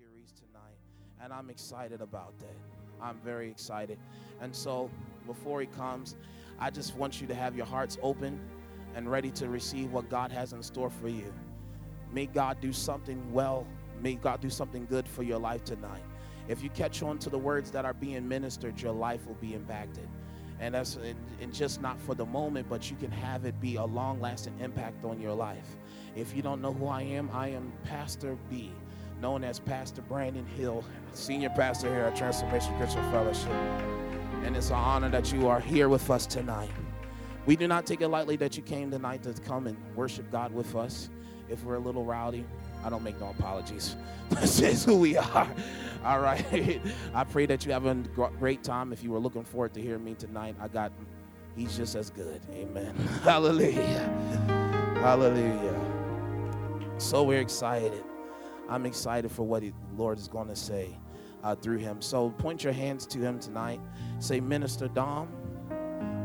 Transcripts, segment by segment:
series tonight, and I'm excited about that. I'm very excited. And so, before he comes, I just want you to have your hearts open and ready to receive what God has in store for you. May God do something well. May God do something good for your life tonight. If you catch on to the words that are being ministered, your life will be impacted. And that's and, and just not for the moment, but you can have it be a long lasting impact on your life. If you don't know who I am, I am Pastor B, known as Pastor Brandon Hill, senior pastor here at Transformation Christian Fellowship. And it's an honor that you are here with us tonight. We do not take it lightly that you came tonight to come and worship God with us. If we're a little rowdy, I don't make no apologies. this is who we are. All right. I pray that you have a great time. If you were looking forward to hearing me tonight, I got, he's just as good. Amen. Hallelujah. Hallelujah. So we're excited. I'm excited for what the Lord is going to say uh, through him. So point your hands to him tonight. Say, Minister Dom.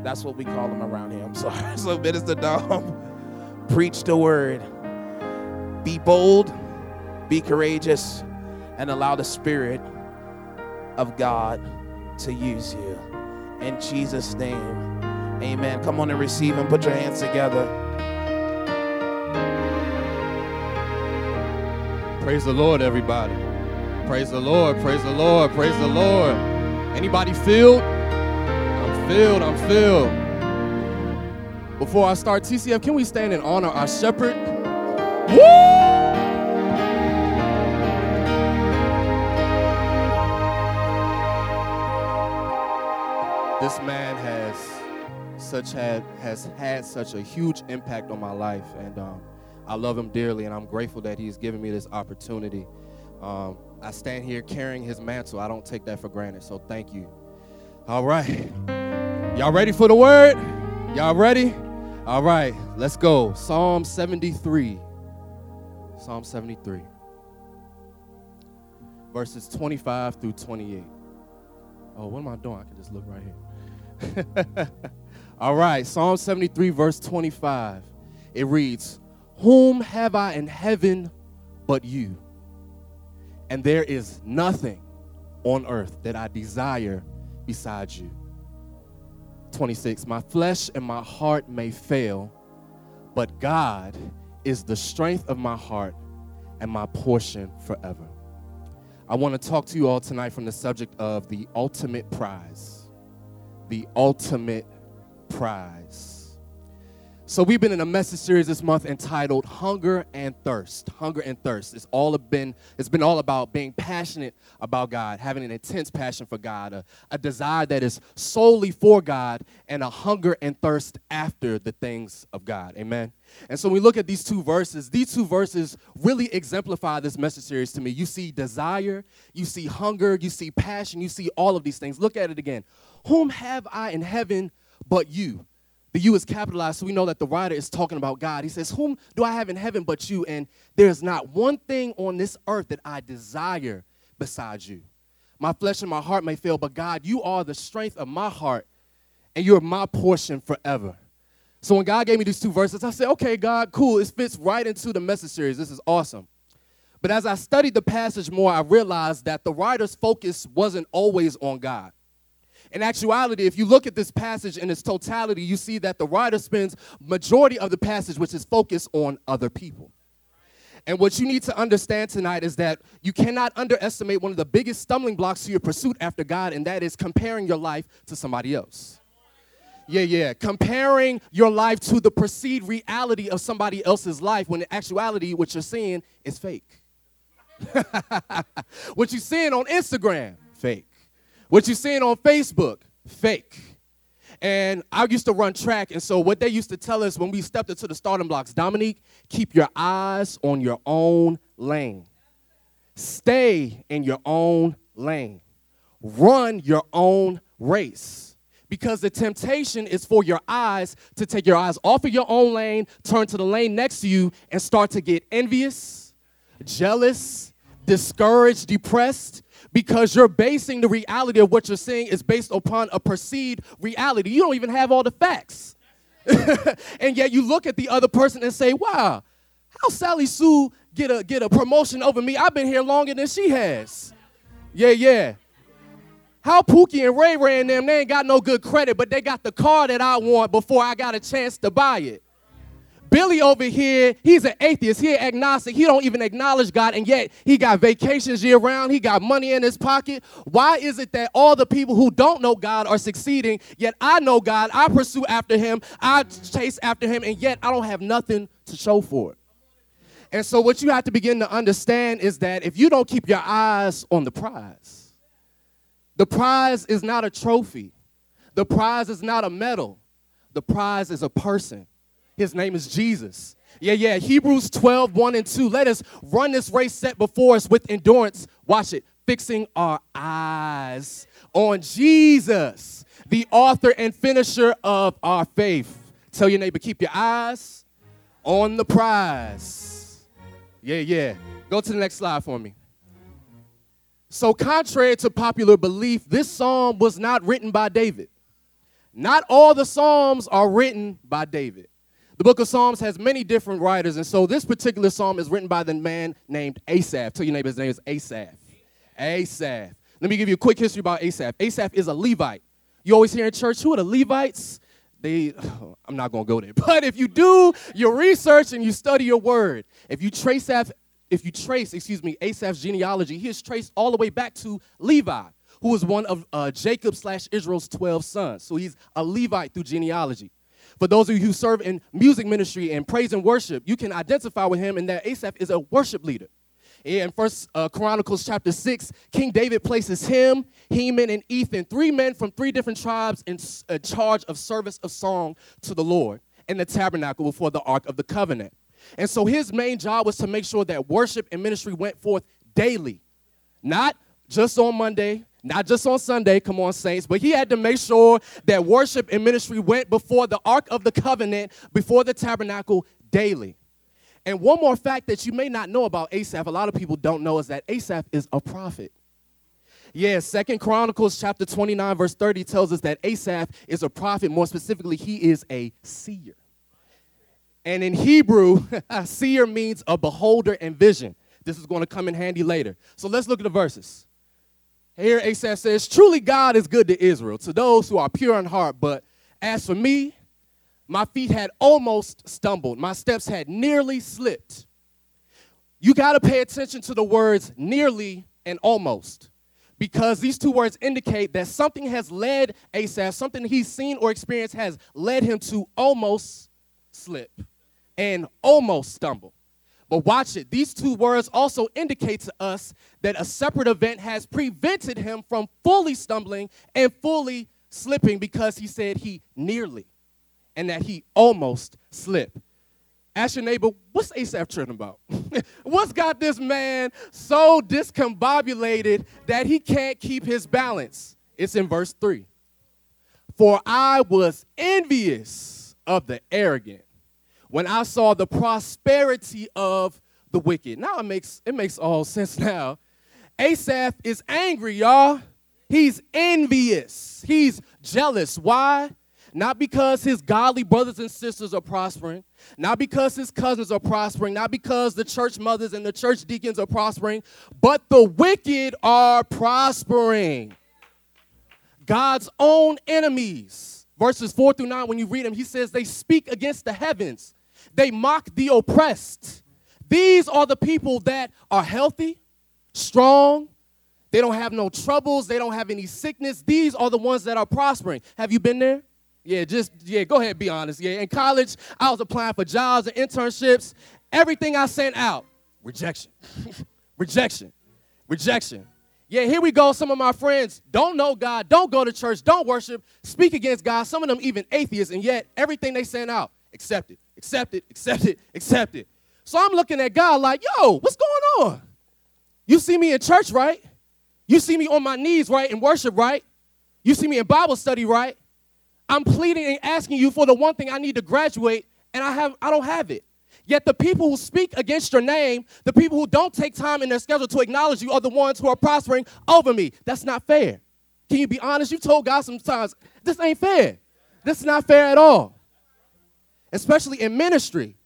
That's what we call him around here. I'm sorry. So, Minister Dom, preach the word. Be bold, be courageous, and allow the Spirit of God to use you. In Jesus' name, amen. Come on and receive Him. Put your hands together. Praise the Lord, everybody. Praise the Lord, praise the Lord, praise the Lord. Anybody filled? I'm filled, I'm filled. Before I start, TCF, can we stand and honor our shepherd? Woo! This man has such had has had such a huge impact on my life, and um, I love him dearly, and I'm grateful that he's given me this opportunity. Um, I stand here carrying his mantle. I don't take that for granted, so thank you. All right. Y'all ready for the word? Y'all ready? All right, let's go. Psalm 73. Psalm 73. Verses 25 through 28. Oh, what am I doing? I can just look right here. All right, Psalm 73, verse 25. It reads, Whom have I in heaven but you? And there is nothing on earth that I desire besides you. 26. My flesh and my heart may fail, but God is the strength of my heart and my portion forever. I want to talk to you all tonight from the subject of the ultimate prize. The ultimate prize. So we've been in a message series this month entitled Hunger and Thirst. Hunger and Thirst. It's all been it's been all about being passionate about God, having an intense passion for God, a, a desire that is solely for God, and a hunger and thirst after the things of God. Amen. And so when we look at these two verses, these two verses really exemplify this message series to me. You see desire, you see hunger, you see passion, you see all of these things. Look at it again. Whom have I in heaven but you? The you is capitalized, so we know that the writer is talking about God. He says, Whom do I have in heaven but you? And there's not one thing on this earth that I desire besides you. My flesh and my heart may fail, but God, you are the strength of my heart, and you're my portion forever. So when God gave me these two verses, I said, okay, God, cool. It fits right into the message series. This is awesome. But as I studied the passage more, I realized that the writer's focus wasn't always on God. In actuality, if you look at this passage in its totality, you see that the writer spends majority of the passage which is focused on other people. And what you need to understand tonight is that you cannot underestimate one of the biggest stumbling blocks to your pursuit after God, and that is comparing your life to somebody else. Yeah, yeah. Comparing your life to the perceived reality of somebody else's life when in actuality, what you're seeing is fake. what you're seeing on Instagram, fake. What you're seeing on Facebook, fake. And I used to run track, and so what they used to tell us when we stepped into the starting blocks, Dominique, keep your eyes on your own lane. Stay in your own lane. Run your own race. Because the temptation is for your eyes to take your eyes off of your own lane, turn to the lane next to you, and start to get envious, jealous, discouraged, depressed, because you're basing the reality of what you're seeing is based upon a perceived reality. You don't even have all the facts. and yet you look at the other person and say, wow, how Sally Sue get a get a promotion over me. I've been here longer than she has. Yeah, yeah. How Pookie and Ray and them, they ain't got no good credit, but they got the car that I want before I got a chance to buy it. Billy over here, he's an atheist, he's agnostic, he don't even acknowledge God, and yet he got vacations year round, he got money in his pocket. Why is it that all the people who don't know God are succeeding, yet I know God, I pursue after him, I chase after him, and yet I don't have nothing to show for it? And so what you have to begin to understand is that if you don't keep your eyes on the prize, the prize is not a trophy. The prize is not a medal. The prize is a person. His name is Jesus. Yeah, yeah. Hebrews 12, 1 and 2. Let us run this race set before us with endurance. Watch it. Fixing our eyes on Jesus, the author and finisher of our faith. Tell your neighbor, keep your eyes on the prize. Yeah, yeah. Go to the next slide for me. So, contrary to popular belief, this psalm was not written by David. Not all the psalms are written by David. The book of Psalms has many different writers, and so this particular psalm is written by the man named Asaph. Tell your neighbor his name is Asaph. Asaph. Let me give you a quick history about Asaph. Asaph is a Levite. You always hear in church, who are the Levites? They, I'm not gonna go there. But if you do your research and you study your word, if you trace if you trace, excuse me, Asaph's genealogy, he is traced all the way back to Levi, who was one of uh, Jacob slash Israel's 12 sons. So he's a Levite through genealogy. For those of you who serve in music ministry and praise and worship, you can identify with him in that Asaph is a worship leader. In First uh, Chronicles chapter 6, King David places him, Heman, and Ethan, three men from three different tribes, in uh, charge of service of song to the Lord in the tabernacle before the Ark of the Covenant. And so his main job was to make sure that worship and ministry went forth daily, not just on Monday, not just on Sunday, come on, saints, but he had to make sure that worship and ministry went before the Ark of the Covenant, before the tabernacle daily. And one more fact that you may not know about Asaph, a lot of people don't know, is that Asaph is a prophet. Yeah, Second Chronicles chapter 29, verse 30 tells us that Asaph is a prophet. More specifically, he is a seer. And in Hebrew, seer means a beholder and vision. This is going to come in handy later. So let's look at the verses. Here Asaph says, Truly God is good to Israel, to those who are pure in heart. But as for me, my feet had almost stumbled, my steps had nearly slipped. You got to pay attention to the words nearly and almost because these two words indicate that something has led Asaph, something he's seen or experienced has led him to almost slip and almost stumble. But watch it. These two words also indicate to us that a separate event has prevented him from fully stumbling and fully slipping because he said he nearly and that he almost slipped. Ask your neighbor, what's Asaph tripping about? what's got this man so discombobulated that he can't keep his balance? It's in verse 3. For I was envious of the arrogant when I saw the prosperity of the wicked. Now it makes it makes all sense now. Asaph is angry, y'all. He's envious. He's jealous. Why? Not because his godly brothers and sisters are prospering, not because his cousins are prospering, not because the church mothers and the church deacons are prospering, but the wicked are prospering. God's own enemies. Verses 4 through 9, when you read them, he says they speak against the heavens. They mock the oppressed. These are the people that are healthy, strong, they don't have no troubles, they don't have any sickness. These are the ones that are prospering. Have you been there? Yeah, just, yeah, go ahead, be honest. Yeah, in college, I was applying for jobs and internships. Everything I sent out, rejection, rejection, rejection. Yeah, here we go. Some of my friends don't know God, don't go to church, don't worship, speak against God. Some of them even atheists, and yet everything they sent out, accepted accept it, accept it, accept it. So I'm looking at God like, yo, what's going on? You see me in church, right? You see me on my knees, right, in worship, right? You see me in Bible study, right? I'm pleading and asking you for the one thing I need to graduate, and I have I don't have it. Yet the people who speak against your name, the people who don't take time in their schedule to acknowledge you are the ones who are prospering over me. That's not fair. Can you be honest? You told God sometimes, this ain't fair. This is not fair at all especially in ministry.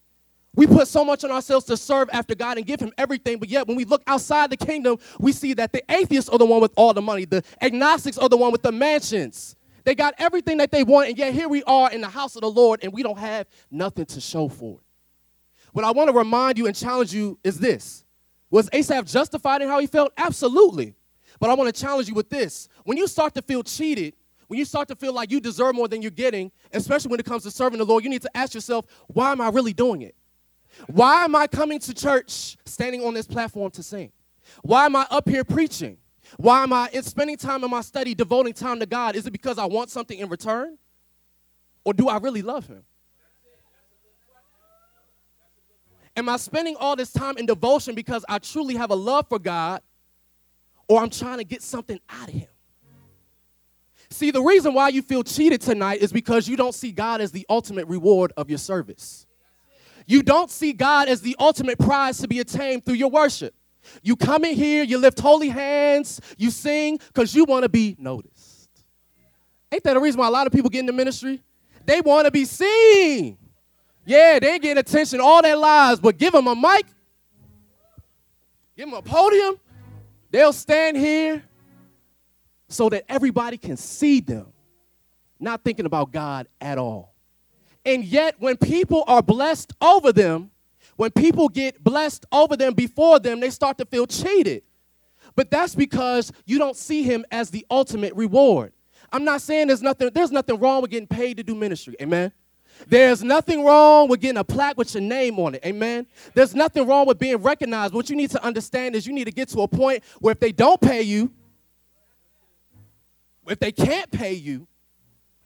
We put so much on ourselves to serve after God and give Him everything, but yet when we look outside the kingdom, we see that the atheists are the one with all the money, the agnostics are the one with the mansions. They got everything that they want, and yet here we are in the house of the Lord, and we don't have nothing to show for it. What I want to remind you and challenge you is this Was Asaph justified in how he felt? Absolutely. But I want to challenge you with this. When you start to feel cheated, when you start to feel like you deserve more than you're getting, especially when it comes to serving the Lord, you need to ask yourself, why am I really doing it? Why am I coming to church standing on this platform to sing? Why am I up here preaching? Why am I spending time in my study, devoting time to God? Is it because I want something in return? Or do I really love Him? Am I spending all this time in devotion because I truly have a love for God or I'm trying to get something out of Him? See, the reason why you feel cheated tonight is because you don't see God as the ultimate reward of your service. You don't see God as the ultimate prize to be attained through your worship. You come in here, you lift holy hands, you sing because you want to be noticed. Ain't that the reason why a lot of people get into ministry? They want to be seen. Yeah, they get attention all their lives, but give them a mic, give them a podium, they'll stand here so that everybody can see them, not thinking about God at all. And yet, when people are blessed over them, when people get blessed over them before them, they start to feel cheated. But that's because you don't see him as the ultimate reward. I'm not saying there's nothing, there's nothing wrong with getting paid to do ministry. Amen. There's nothing wrong with getting a plaque with your name on it. Amen. There's nothing wrong with being recognized. What you need to understand is you need to get to a point where if they don't pay you, if they can't pay you,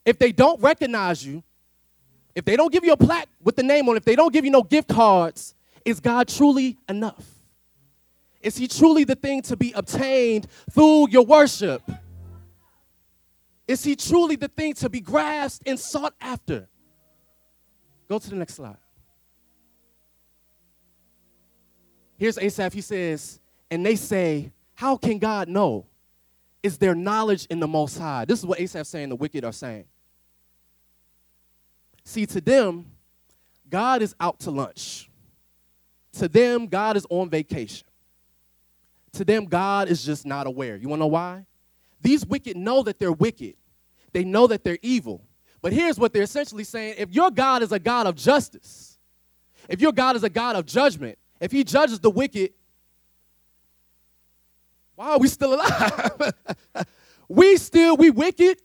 if they don't recognize you, if they don't give you a plaque with the name on it, if they don't give you no gift cards, is God truly enough? Is He truly the thing to be obtained through your worship? Is He truly the thing to be grasped and sought after? Go to the next slide. Here's Asaph. He says, and they say, How can God know? Is there knowledge in the Most High? This is what Asaph saying the wicked are saying. See, to them, God is out to lunch. To them, God is on vacation. To them, God is just not aware. You wanna know why? These wicked know that they're wicked, they know that they're evil. But here's what they're essentially saying if your God is a God of justice, if your God is a God of judgment, if he judges the wicked, why are we still alive? we still, we wicked,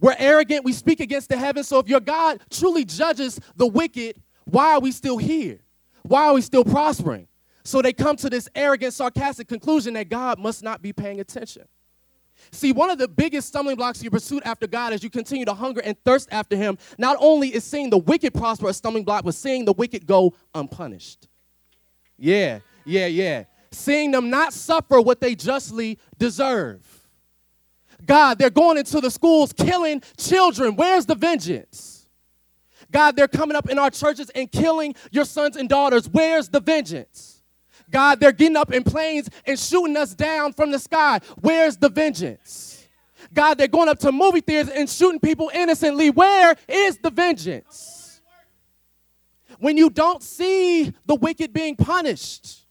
we're arrogant, we speak against the heavens. So if your God truly judges the wicked, why are we still here? Why are we still prospering? So they come to this arrogant, sarcastic conclusion that God must not be paying attention. See, one of the biggest stumbling blocks to your pursuit after God as you continue to hunger and thirst after Him, not only is seeing the wicked prosper a stumbling block, but seeing the wicked go unpunished. Yeah, yeah, yeah. Seeing them not suffer what they justly deserve. God, they're going into the schools killing children. Where's the vengeance? God, they're coming up in our churches and killing your sons and daughters. Where's the vengeance? God, they're getting up in planes and shooting us down from the sky. Where's the vengeance? God, they're going up to movie theaters and shooting people innocently. Where is the vengeance? When you don't see the wicked being punished,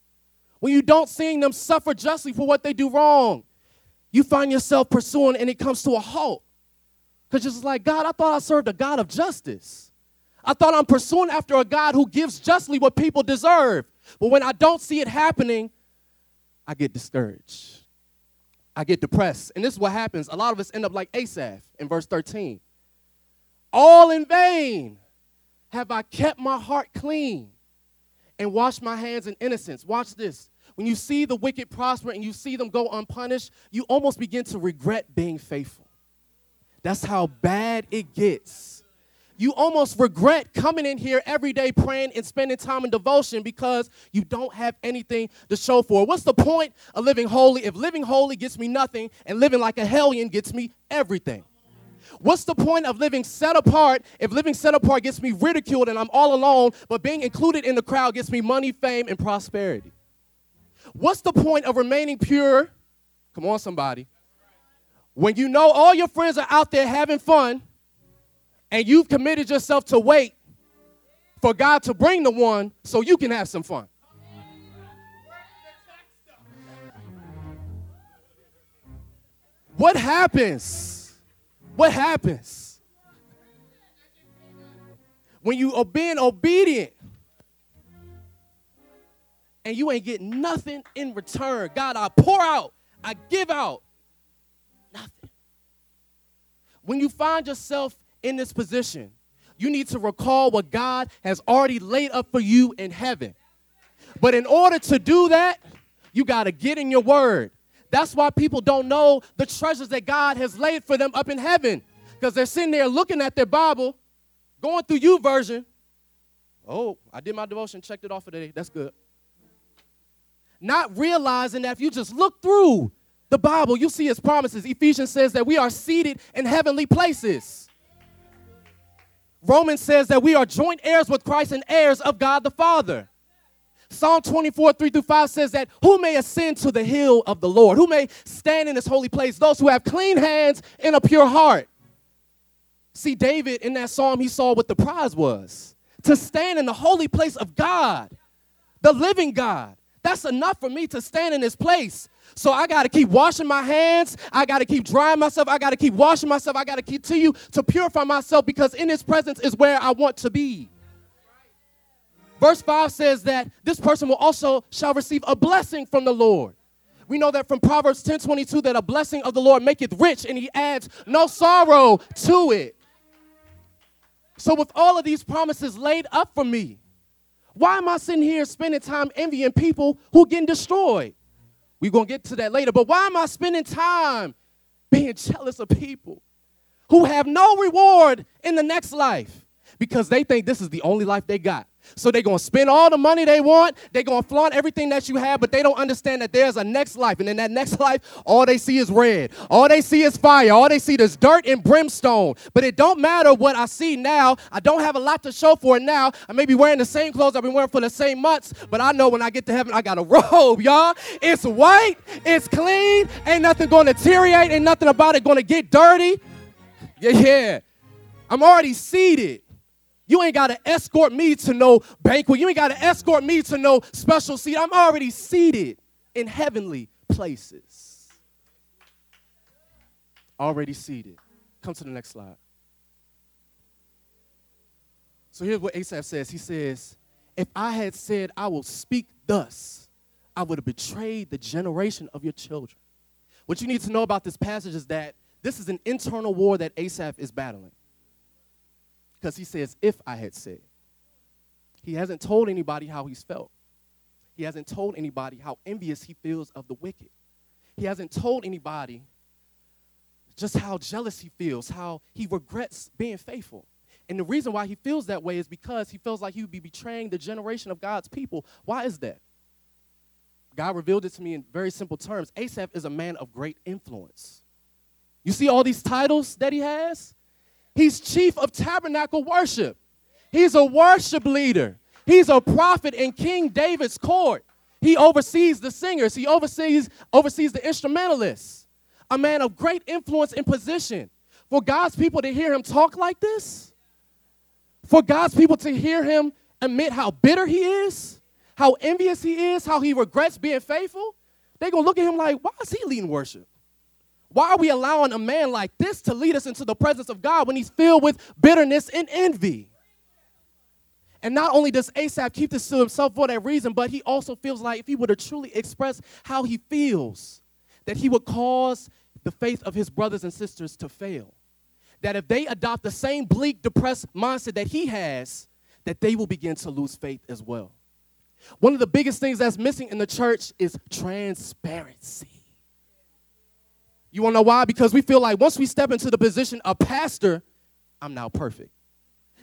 when you don't see them suffer justly for what they do wrong, you find yourself pursuing and it comes to a halt. Because it's like, God, I thought I served a God of justice. I thought I'm pursuing after a God who gives justly what people deserve. But when I don't see it happening, I get discouraged. I get depressed. And this is what happens. A lot of us end up like Asaph in verse 13. All in vain have I kept my heart clean and washed my hands in innocence. Watch this. When you see the wicked prosper and you see them go unpunished, you almost begin to regret being faithful. That's how bad it gets. You almost regret coming in here every day praying and spending time in devotion because you don't have anything to show for. What's the point of living holy if living holy gets me nothing and living like a hellion gets me everything? What's the point of living set apart if living set apart gets me ridiculed and I'm all alone, but being included in the crowd gets me money, fame, and prosperity? What's the point of remaining pure? Come on, somebody. When you know all your friends are out there having fun and you've committed yourself to wait for God to bring the one so you can have some fun. What happens? What happens? When you are being obedient and you ain't getting nothing in return. God, I pour out, I give out nothing. When you find yourself in this position, you need to recall what God has already laid up for you in heaven. But in order to do that, you got to get in your word. That's why people don't know the treasures that God has laid for them up in heaven. Because they're sitting there looking at their Bible, going through YouVersion. Oh, I did my devotion, checked it off for today. That's good. Not realizing that if you just look through the Bible, you see its promises. Ephesians says that we are seated in heavenly places. Romans says that we are joint heirs with Christ and heirs of God the Father. Psalm 24, 3 through 5 says that who may ascend to the hill of the Lord? Who may stand in his holy place? Those who have clean hands and a pure heart. See, David in that psalm, he saw what the prize was to stand in the holy place of God, the living God. That's enough for me to stand in this place. So I got to keep washing my hands. I got to keep drying myself. I got to keep washing myself. I got to continue to purify myself because in his presence is where I want to be. Verse 5 says that this person will also shall receive a blessing from the Lord. We know that from Proverbs 10 22 that a blessing of the Lord maketh rich and he adds no sorrow to it. So, with all of these promises laid up for me, why am I sitting here spending time envying people who getting destroyed? We're going to get to that later, but why am I spending time being jealous of people who have no reward in the next life because they think this is the only life they got? So they're going to spend all the money they want. They're going to flaunt everything that you have, but they don't understand that there's a next life. And in that next life, all they see is red. All they see is fire. All they see is dirt and brimstone. But it don't matter what I see now. I don't have a lot to show for it now. I may be wearing the same clothes I've been wearing for the same months, but I know when I get to heaven, I got a robe, y'all. It's white. It's clean. Ain't nothing going to deteriorate. Ain't nothing about it going to get dirty. Yeah, yeah. I'm already seated. You ain't got to escort me to no banquet. You ain't got to escort me to no special seat. I'm already seated in heavenly places. Already seated. Come to the next slide. So here's what Asaph says. He says, If I had said, I will speak thus, I would have betrayed the generation of your children. What you need to know about this passage is that this is an internal war that Asaph is battling. Because he says, if I had said. He hasn't told anybody how he's felt. He hasn't told anybody how envious he feels of the wicked. He hasn't told anybody just how jealous he feels, how he regrets being faithful. And the reason why he feels that way is because he feels like he would be betraying the generation of God's people. Why is that? God revealed it to me in very simple terms. Asaph is a man of great influence. You see all these titles that he has? He's chief of tabernacle worship. He's a worship leader. He's a prophet in King David's court. He oversees the singers. He oversees, oversees the instrumentalists. A man of great influence and position. For God's people to hear him talk like this, for God's people to hear him admit how bitter he is, how envious he is, how he regrets being faithful, they're going to look at him like, why is he leading worship? Why are we allowing a man like this to lead us into the presence of God when he's filled with bitterness and envy? And not only does Asaph keep this to himself for that reason, but he also feels like if he were to truly express how he feels, that he would cause the faith of his brothers and sisters to fail. That if they adopt the same bleak, depressed mindset that he has, that they will begin to lose faith as well. One of the biggest things that's missing in the church is transparency. You wanna know why? Because we feel like once we step into the position of pastor, I'm now perfect.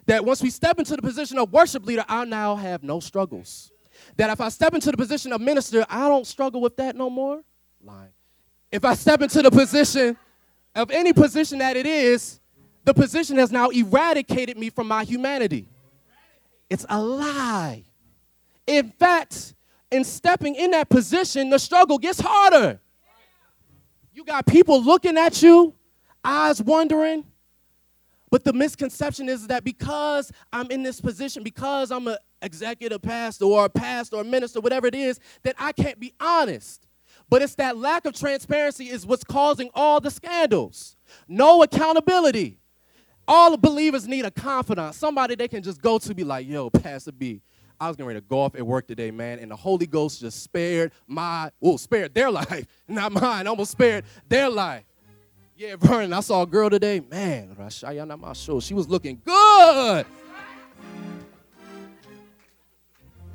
That once we step into the position of worship leader, I now have no struggles. That if I step into the position of minister, I don't struggle with that no more. Lying. If I step into the position of any position that it is, the position has now eradicated me from my humanity. It's a lie. In fact, in stepping in that position, the struggle gets harder. You got people looking at you, eyes wondering, But the misconception is that because I'm in this position, because I'm an executive pastor or a pastor or a minister, whatever it is, that I can't be honest. But it's that lack of transparency is what's causing all the scandals. No accountability. All the believers need a confidant, somebody they can just go to be like, yo, Pastor B, I was getting ready to go off at work today, man, and the Holy Ghost just spared my, well, spared their life, not mine, almost spared their life. Yeah, Vernon, I saw a girl today, man, she was looking good.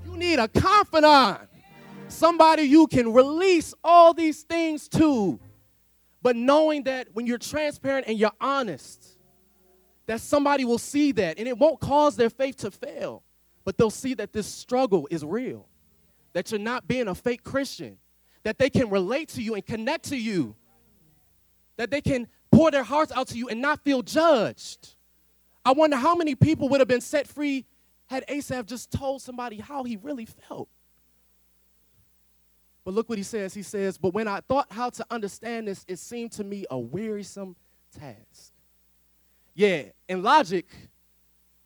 You need a confidant, somebody you can release all these things to. But knowing that when you're transparent and you're honest, that somebody will see that and it won't cause their faith to fail, but they'll see that this struggle is real, that you're not being a fake Christian, that they can relate to you and connect to you, that they can pour their hearts out to you and not feel judged. I wonder how many people would have been set free had Asaph just told somebody how he really felt. But look what he says. He says, But when I thought how to understand this, it seemed to me a wearisome task. Yeah, in logic,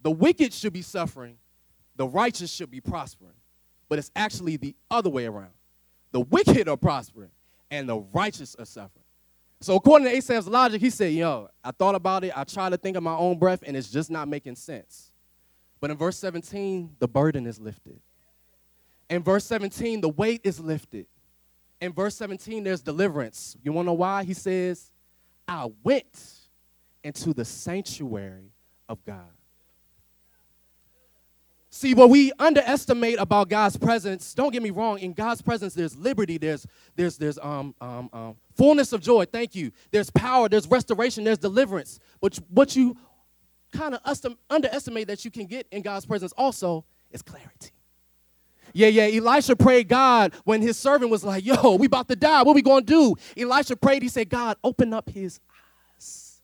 the wicked should be suffering, the righteous should be prospering. But it's actually the other way around. The wicked are prospering, and the righteous are suffering. So according to Asaph's logic, he said, yo, I thought about it, I tried to think of my own breath, and it's just not making sense. But in verse 17, the burden is lifted. In verse 17, the weight is lifted. In verse 17, there's deliverance. You want to know why? He says, I went into the sanctuary of God. See, what we underestimate about God's presence, don't get me wrong, in God's presence there's liberty, there's there's there's um, um, um fullness of joy, thank you. There's power, there's restoration, there's deliverance. But what you kind of underestimate that you can get in God's presence also is clarity. Yeah, yeah. Elisha prayed God when his servant was like, yo, we about to die. What we gonna do? Elisha prayed, he said, God, open up his eyes.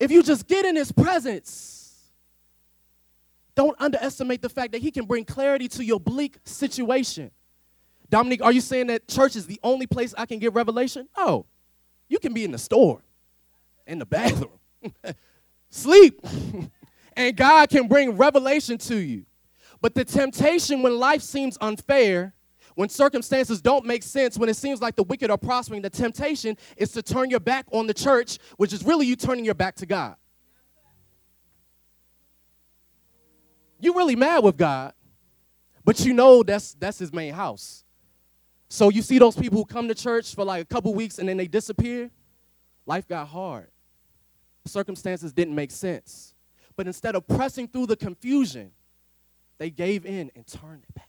If you just get in his presence, don't underestimate the fact that he can bring clarity to your bleak situation. Dominique, are you saying that church is the only place I can get revelation? No. You can be in the store, in the bathroom, sleep, and God can bring revelation to you. But the temptation when life seems unfair when circumstances don't make sense, when it seems like the wicked are prospering, the temptation is to turn your back on the church, which is really you turning your back to God. You're really mad with God, but you know that's that's his main house. So you see those people who come to church for like a couple weeks and then they disappear. Life got hard. Circumstances didn't make sense. But instead of pressing through the confusion, they gave in and turned it back.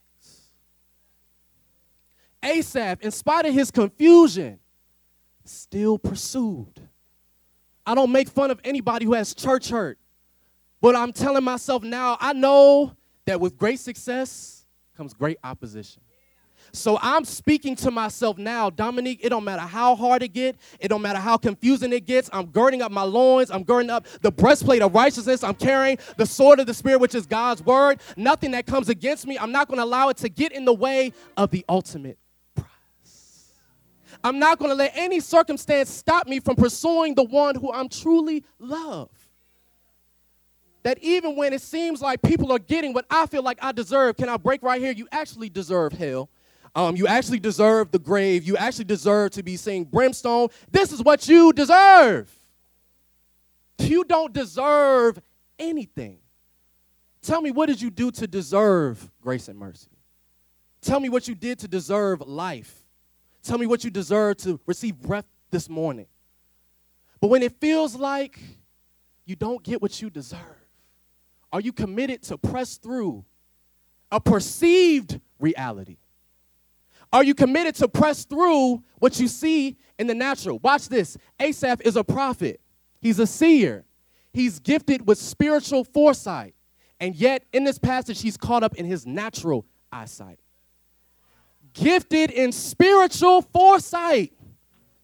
Asaph, in spite of his confusion, still pursued. I don't make fun of anybody who has church hurt, but I'm telling myself now, I know that with great success comes great opposition. So I'm speaking to myself now, Dominique, it don't matter how hard it get, it don't matter how confusing it gets. I'm girding up my loins, I'm girding up the breastplate of righteousness, I'm carrying the sword of the spirit which is God's word. Nothing that comes against me, I'm not going to allow it to get in the way of the ultimate prize. I'm not going to let any circumstance stop me from pursuing the one who I'm truly love. That even when it seems like people are getting what I feel like I deserve, can I break right here? You actually deserve hell. Um, you actually deserve the grave. You actually deserve to be seeing brimstone. This is what you deserve. You don't deserve anything. Tell me, what did you do to deserve grace and mercy? Tell me what you did to deserve life. Tell me what you deserve to receive breath this morning. But when it feels like you don't get what you deserve, are you committed to press through a perceived reality? Are you committed to press through what you see in the natural? Watch this. Asaph is a prophet, he's a seer, he's gifted with spiritual foresight. And yet, in this passage, he's caught up in his natural eyesight gifted in spiritual foresight.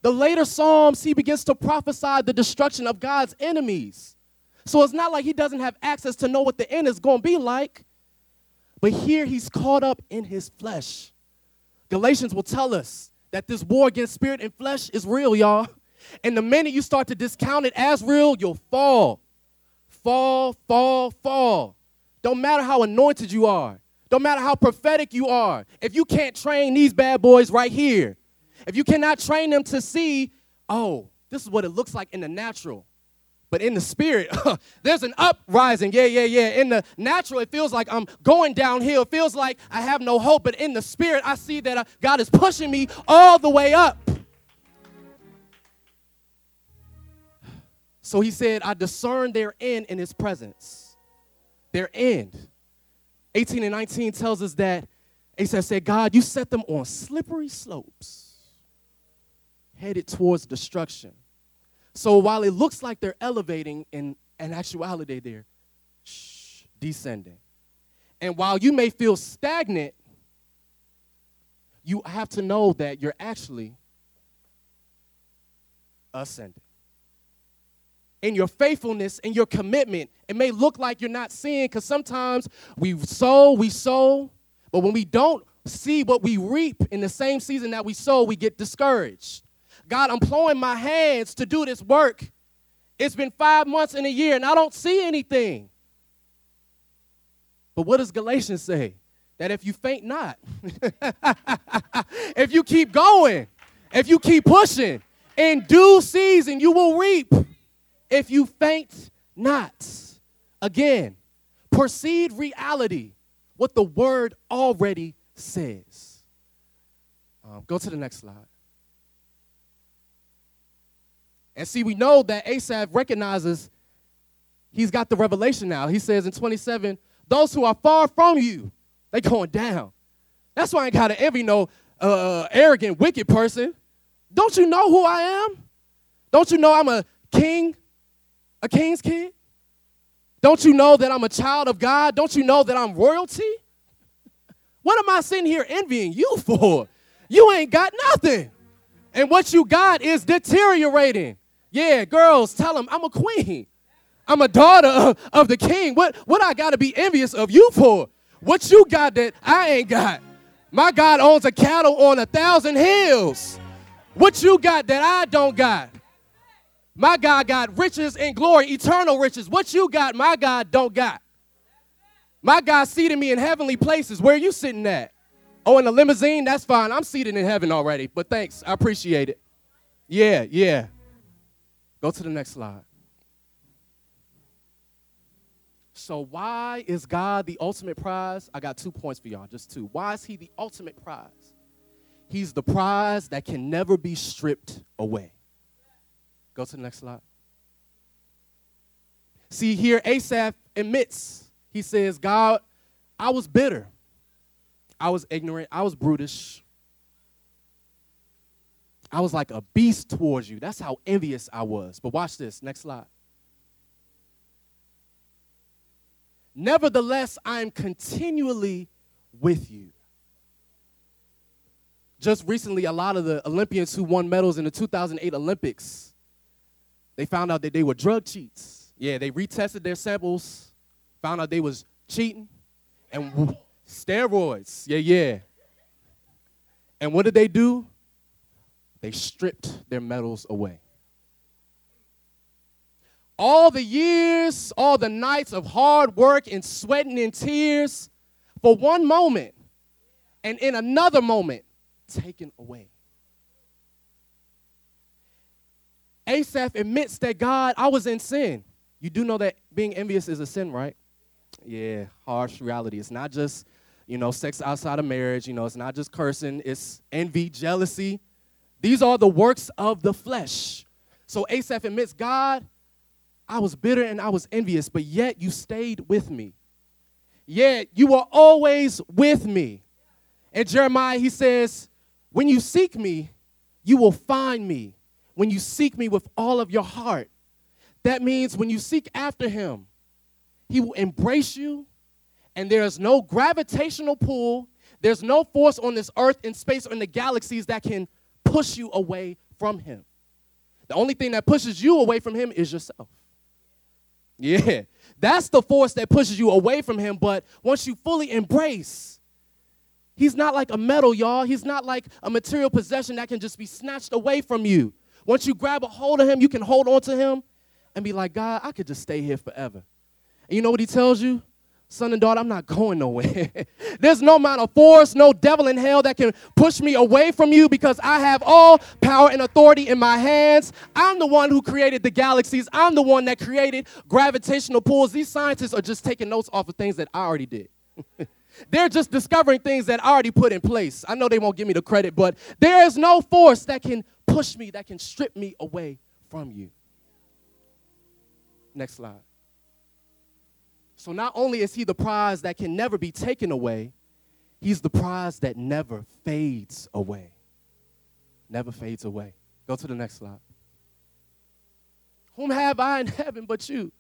The later Psalms, he begins to prophesy the destruction of God's enemies. So it's not like he doesn't have access to know what the end is going to be like. But here he's caught up in his flesh. Galatians will tell us that this war against spirit and flesh is real, y'all. And the minute you start to discount it as real, you'll fall. Fall, fall, fall. Don't matter how anointed you are. Don't matter how prophetic you are. If you can't train these bad boys right here, if you cannot train them to see, oh, this is what it looks like in the natural. But in the spirit, there's an uprising. Yeah, yeah, yeah. In the natural, it feels like I'm going downhill. It feels like I have no hope. But in the spirit, I see that uh, God is pushing me all the way up. So he said, I discern their end in his presence. Their end. 18 and 19 tells us that Asaph said, God, you set them on slippery slopes, headed towards destruction. So while it looks like they're elevating, in, in actuality, they're descending. And while you may feel stagnant, you have to know that you're actually ascending. In your faithfulness and your commitment, it may look like you're not seeing because sometimes we sow, we sow, but when we don't see what we reap in the same season that we sow, we get discouraged. God, I'm plowing my hands to do this work. It's been five months in a year and I don't see anything. But what does Galatians say? That if you faint not, if you keep going, if you keep pushing, in due season you will reap. If you faint not. Again, perceive reality, what the word already says. Um, go to the next slide. And see, we know that Asaph recognizes he's got the revelation now. He says in 27, those who are far from you, they going down. That's why I ain't got to envy no uh, arrogant, wicked person. Don't you know who I am? Don't you know I'm a king, a king's kid? Don't you know that I'm a child of God? Don't you know that I'm royalty? What am I sitting here envying you for? You ain't got nothing. And what you got is deteriorating. Yeah, girls, tell them I'm a queen. I'm a daughter of, of the king. What, what I got to be envious of you for? What you got that I ain't got? My God owns a cattle on a thousand hills. What you got that I don't got? My God got riches and glory, eternal riches. What you got, my God don't got. My God seated me in heavenly places. Where are you sitting at? Oh, in a limousine? That's fine. I'm seated in heaven already. But thanks. I appreciate it. Yeah, yeah. Go to the next slide. So, why is God the ultimate prize? I got two points for y'all, just two. Why is He the ultimate prize? He's the prize that can never be stripped away. Go to the next slide. See, here Asaph admits, he says, God, I was bitter. I was ignorant. I was brutish. I was like a beast towards you. That's how envious I was. But watch this. Next slide. Nevertheless, I am continually with you. Just recently, a lot of the Olympians who won medals in the 2008 Olympics, they found out that they were drug cheats. Yeah, they retested their samples, found out they was cheating, and steroids. Yeah, yeah. And what did they do? They stripped their medals away. All the years, all the nights of hard work and sweating and tears for one moment, and in another moment, taken away. Asaph admits that God, I was in sin. You do know that being envious is a sin, right? Yeah, harsh reality. It's not just, you know, sex outside of marriage. You know, it's not just cursing. It's envy, jealousy, these are the works of the flesh. So Asaph admits, God, I was bitter and I was envious, but yet you stayed with me. Yet you were always with me. And Jeremiah, he says, When you seek me, you will find me. When you seek me with all of your heart. That means when you seek after him, he will embrace you, and there is no gravitational pull, there's no force on this earth, in space, or in the galaxies that can push you away from Him. The only thing that pushes you away from Him is yourself. Yeah, that's the force that pushes you away from Him. But once you fully embrace, He's not like a medal, y'all. He's not like a material possession that can just be snatched away from you. Once you grab a hold of him, you can hold on to him and be like, God, I could just stay here forever. And you know what he tells you? Son and daughter, I'm not going nowhere. There's no amount of force, no devil in hell that can push me away from you because I have all power and authority in my hands. I'm the one who created the galaxies. I'm the one that created gravitational pulls. These scientists are just taking notes off of things that I already did. They're just discovering things that I already put in place. I know they won't give me the credit, but there is no force that can push me, that can strip me away from you. Next slide. So not only is he the prize that can never be taken away, he's the prize that never fades away. Never fades away. Go to the next slide. Whom have I in heaven but you?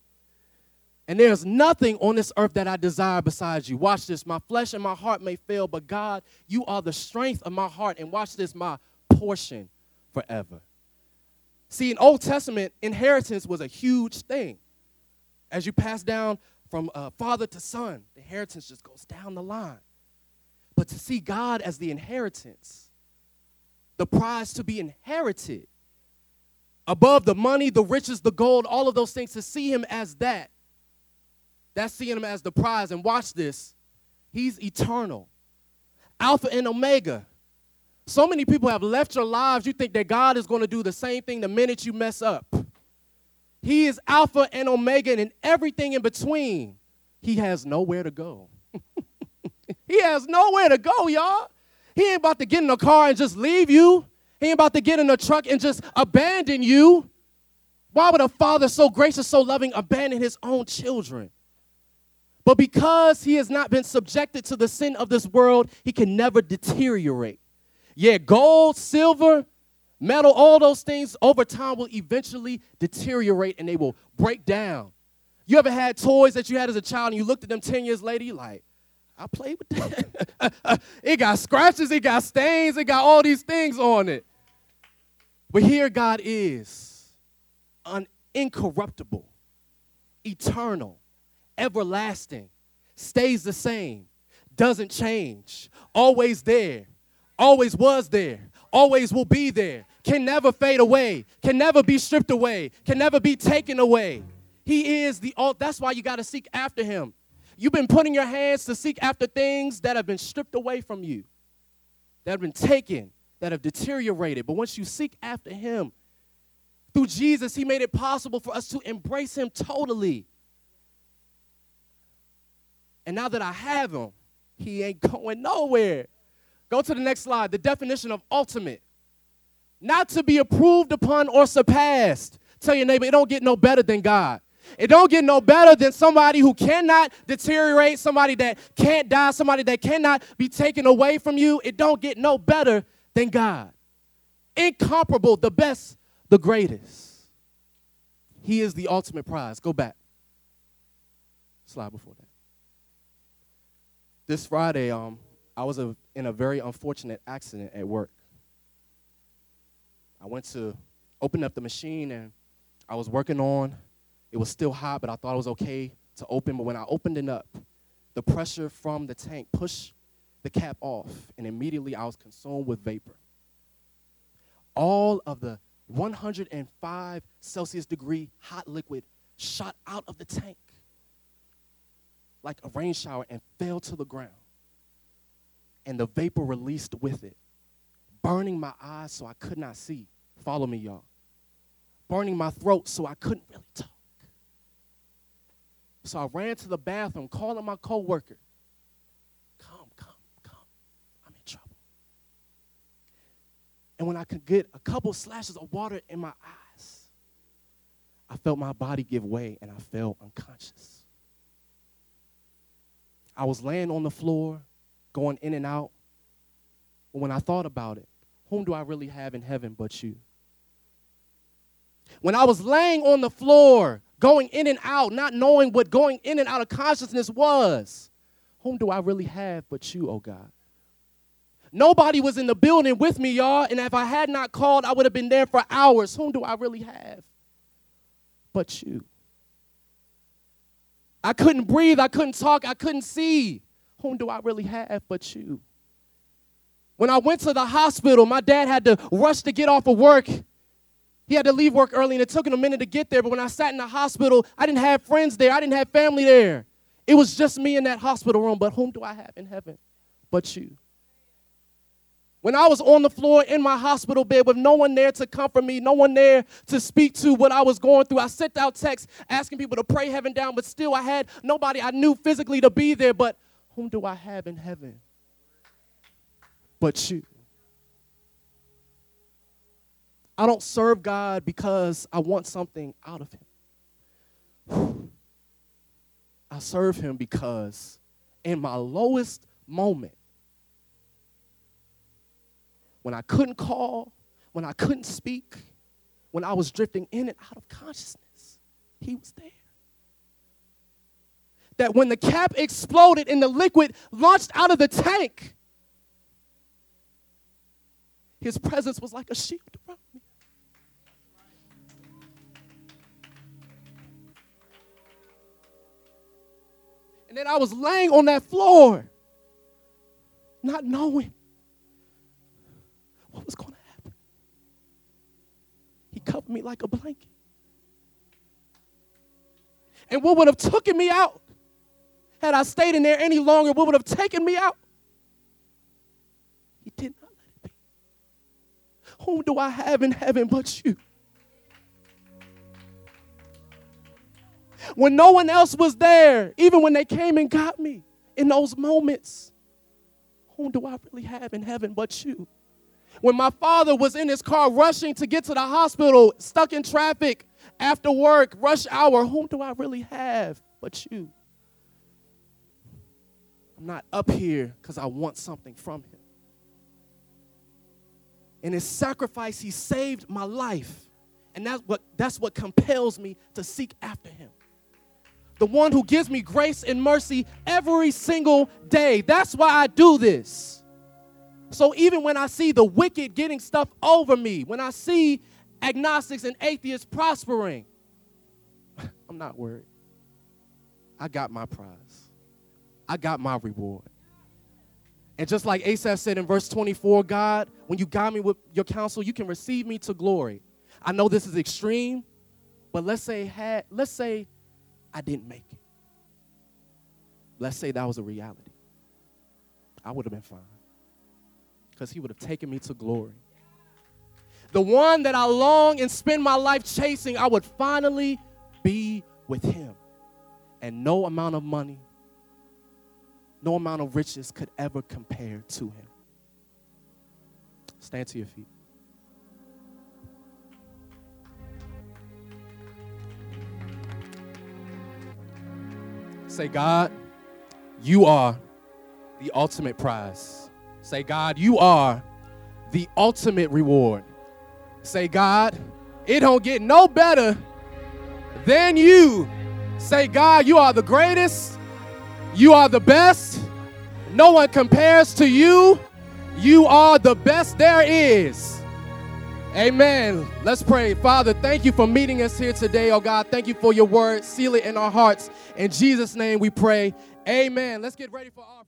And there's nothing on this earth that I desire besides you. Watch this. My flesh and my heart may fail, but God, you are the strength of my heart. And watch this, my portion forever. See, in Old Testament, inheritance was a huge thing. As you pass down from uh, father to son, the inheritance just goes down the line. But to see God as the inheritance, the prize to be inherited, above the money, the riches, the gold, all of those things, to see Him as that, that's seeing Him as the prize. And watch this He's eternal, Alpha and Omega. So many people have left your lives, you think that God is going to do the same thing the minute you mess up. He is Alpha and Omega and everything in between. He has nowhere to go. he has nowhere to go, y'all. He ain't about to get in a car and just leave you. He ain't about to get in a truck and just abandon you. Why would a father so gracious, so loving abandon his own children? But because he has not been subjected to the sin of this world, he can never deteriorate. Yeah, gold, silver, Metal, all those things over time will eventually deteriorate and they will break down. You ever had toys that you had as a child and you looked at them 10 years later, you're like, I played with that. it got scratches, it got stains, it got all these things on it. But here God is un- incorruptible, eternal, everlasting, stays the same, doesn't change, always there, always was there, always will be there, can never fade away, can never be stripped away, can never be taken away. He is the all. That's why you got to seek after him. You've been putting your hands to seek after things that have been stripped away from you, that have been taken, that have deteriorated. But once you seek after him, through Jesus, he made it possible for us to embrace him totally. And now that I have him, he ain't going nowhere. Go to the next slide. The definition of ultimate not to be approved upon or surpassed. Tell your neighbor, it don't get no better than God. It don't get no better than somebody who cannot deteriorate, somebody that can't die, somebody that cannot be taken away from you. It don't get no better than God. Incomparable, the best, the greatest. He is the ultimate prize. Go back. Slide before that. This Friday, um, I was a, in a very unfortunate accident at work. I went to open up the machine and I was working on. It was still hot, but I thought it was okay to open. But when I opened it up, the pressure from the tank pushed the cap off, and immediately I was consumed with vapor. All of the 105 Celsius degree hot liquid shot out of the tank like a rain shower and fell to the ground. And the vapor released with it burning my eyes so I could not see. Follow me, y'all. Burning my throat so I couldn't really talk. So I ran to the bathroom, calling my coworker. Come, come, come. I'm in trouble. And when I could get a couple slashes of water in my eyes, I felt my body give way and I fell unconscious. I was laying on the floor, going in and out. But when I thought about it, whom do I really have in heaven but you? When I was laying on the floor, going in and out, not knowing what going in and out of consciousness was, whom do I really have but you, oh God? Nobody was in the building with me, y'all, and if I had not called, I would have been there for hours. Whom do I really have but you? I couldn't breathe, I couldn't talk, I couldn't see. Whom do I really have but you? When I went to the hospital, my dad had to rush to get off of work. He had to leave work early and it took him a minute to get there. But when I sat in the hospital, I didn't have friends there, I didn't have family there. It was just me in that hospital room. But whom do I have in heaven but you? When I was on the floor in my hospital bed with no one there to comfort me, no one there to speak to what I was going through, I sent out texts asking people to pray heaven down, but still I had nobody I knew physically to be there. But whom do I have in heaven but you? I don't serve God because I want something out of Him. I serve Him because in my lowest moment, when I couldn't call, when I couldn't speak, when I was drifting in and out of consciousness, He was there. That when the cap exploded and the liquid launched out of the tank, His presence was like a shield around me. And then I was laying on that floor, not knowing what was going to happen. He covered me like a blanket. And what would have taken me out had I stayed in there any longer, what would have taken me out? Whom do I have in heaven but you? When no one else was there, even when they came and got me in those moments, whom do I really have in heaven but you? When my father was in his car rushing to get to the hospital, stuck in traffic after work, rush hour, whom do I really have but you? I'm not up here because I want something from him. In his sacrifice, he saved my life. And that's what, that's what compels me to seek after him. The one who gives me grace and mercy every single day. That's why I do this. So even when I see the wicked getting stuff over me, when I see agnostics and atheists prospering, I'm not worried. I got my prize, I got my reward. And just like Asaph said in verse 24, God, when you guide me with your counsel, you can receive me to glory. I know this is extreme, but let's say had, let's say I didn't make it. Let's say that was a reality. I would have been fine because he would have taken me to glory. The one that I long and spend my life chasing, I would finally be with him. And no amount of money, no amount of riches could ever compare to him. Stand to your feet. Say, God, you are the ultimate prize. Say, God, you are the ultimate reward. Say, God, it don't get no better than you. Say, God, you are the greatest. You are the best. No one compares to you. You are the best there is. Amen. Let's pray. Father, thank you for meeting us here today, oh God. Thank you for your word. Seal it in our hearts. In Jesus' name we pray. Amen. Let's get ready for our